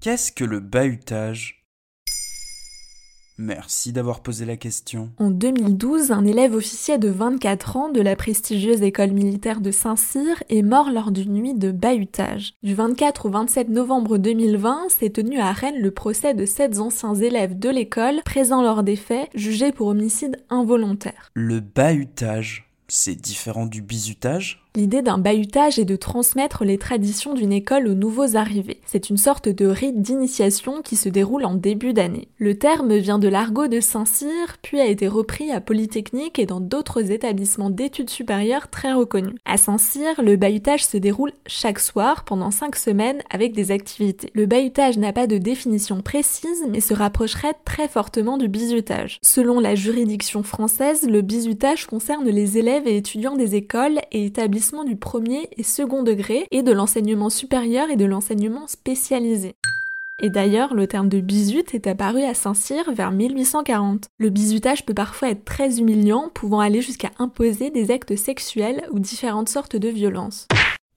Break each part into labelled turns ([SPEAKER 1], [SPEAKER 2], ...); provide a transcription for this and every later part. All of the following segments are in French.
[SPEAKER 1] Qu'est-ce que le bahutage? Merci d'avoir posé la question.
[SPEAKER 2] En 2012, un élève officier de 24 ans de la prestigieuse école militaire de Saint-Cyr est mort lors d'une nuit de bahutage. Du 24 au 27 novembre 2020, s'est tenu à Rennes le procès de sept anciens élèves de l'école présents lors des faits, jugés pour homicide involontaire.
[SPEAKER 1] Le bahutage, c'est différent du bizutage?
[SPEAKER 2] L'idée d'un bahutage est de transmettre les traditions d'une école aux nouveaux arrivés. C'est une sorte de rite d'initiation qui se déroule en début d'année. Le terme vient de l'argot de Saint-Cyr, puis a été repris à Polytechnique et dans d'autres établissements d'études supérieures très reconnus. À Saint-Cyr, le bahutage se déroule chaque soir pendant cinq semaines avec des activités. Le bahutage n'a pas de définition précise, mais se rapprocherait très fortement du bizutage. Selon la juridiction française, le bizutage concerne les élèves et étudiants des écoles et établissements du premier et second degré et de l'enseignement supérieur et de l'enseignement spécialisé. Et d'ailleurs, le terme de bisut est apparu à Saint-Cyr vers 1840. Le bisutage peut parfois être très humiliant, pouvant aller jusqu'à imposer des actes sexuels ou différentes sortes de violences.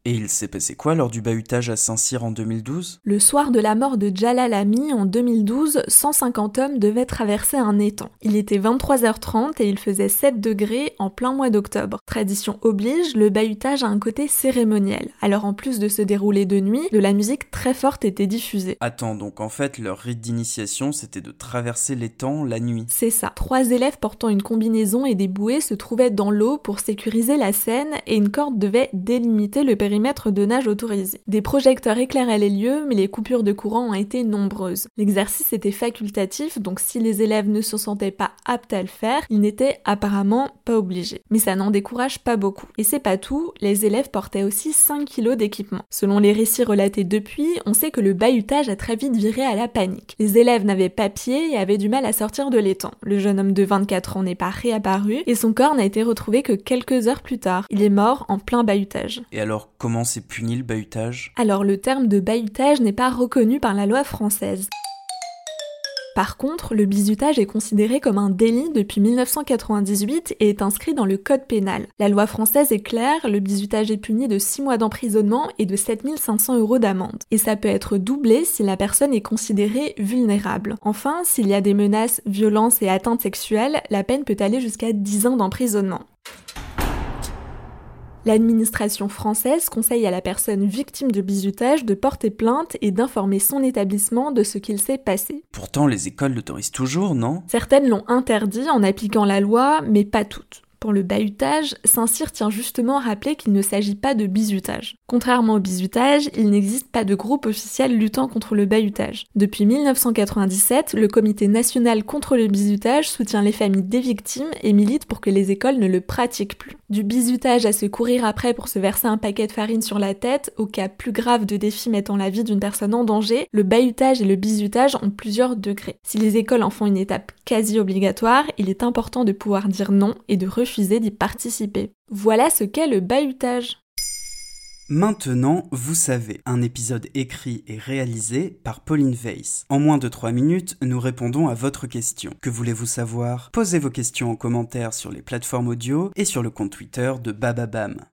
[SPEAKER 1] Et il s'est passé quoi lors du bahutage à Saint-Cyr en 2012
[SPEAKER 2] Le soir de la mort de Jalal Ami en 2012, 150 hommes devaient traverser un étang. Il était 23h30 et il faisait 7 degrés en plein mois d'octobre. Tradition oblige, le bahutage a un côté cérémoniel. Alors en plus de se dérouler de nuit, de la musique très forte était diffusée.
[SPEAKER 1] Attends, donc en fait leur rite d'initiation c'était de traverser l'étang la nuit.
[SPEAKER 2] C'est ça. Trois élèves portant une combinaison et des bouées se trouvaient dans l'eau pour sécuriser la scène et une corde devait délimiter le périmètre de nage autorisé. Des projecteurs éclairaient les lieux, mais les coupures de courant ont été nombreuses. L'exercice était facultatif, donc si les élèves ne se sentaient pas aptes à le faire, ils n'étaient apparemment pas obligés. Mais ça n'en décourage pas beaucoup. Et c'est pas tout, les élèves portaient aussi 5 kilos d'équipement. Selon les récits relatés depuis, on sait que le bahutage a très vite viré à la panique. Les élèves n'avaient pas pied et avaient du mal à sortir de l'étang. Le jeune homme de 24 ans n'est pas réapparu et son corps n'a été retrouvé que quelques heures plus tard. Il est mort en plein bahutage.
[SPEAKER 1] Et alors Comment c'est puni le bahutage
[SPEAKER 2] Alors le terme de bahutage n'est pas reconnu par la loi française. Par contre, le bizutage est considéré comme un délit depuis 1998 et est inscrit dans le code pénal. La loi française est claire, le bizutage est puni de 6 mois d'emprisonnement et de 7500 euros d'amende. Et ça peut être doublé si la personne est considérée vulnérable. Enfin, s'il y a des menaces, violences et atteintes sexuelles, la peine peut aller jusqu'à 10 ans d'emprisonnement. L'administration française conseille à la personne victime de bizutage de porter plainte et d'informer son établissement de ce qu'il s'est passé.
[SPEAKER 1] Pourtant, les écoles l'autorisent toujours, non?
[SPEAKER 2] Certaines l'ont interdit en appliquant la loi, mais pas toutes. Pour le bahutage, Saint-Cyr tient justement à rappeler qu'il ne s'agit pas de bizutage. Contrairement au bizutage, il n'existe pas de groupe officiel luttant contre le bahutage. Depuis 1997, le Comité national contre le bizutage soutient les familles des victimes et milite pour que les écoles ne le pratiquent plus. Du bizutage à se courir après pour se verser un paquet de farine sur la tête, au cas plus grave de défis mettant la vie d'une personne en danger, le bahutage et le bizutage ont plusieurs degrés. Si les écoles en font une étape quasi obligatoire, il est important de pouvoir dire non et de refuser d'y participer. Voilà ce qu'est le bahutage.
[SPEAKER 1] Maintenant, vous savez, un épisode écrit et réalisé par Pauline Weiss. En moins de 3 minutes, nous répondons à votre question. Que voulez-vous savoir? Posez vos questions en commentaire sur les plateformes audio et sur le compte Twitter de Bababam. Bababam.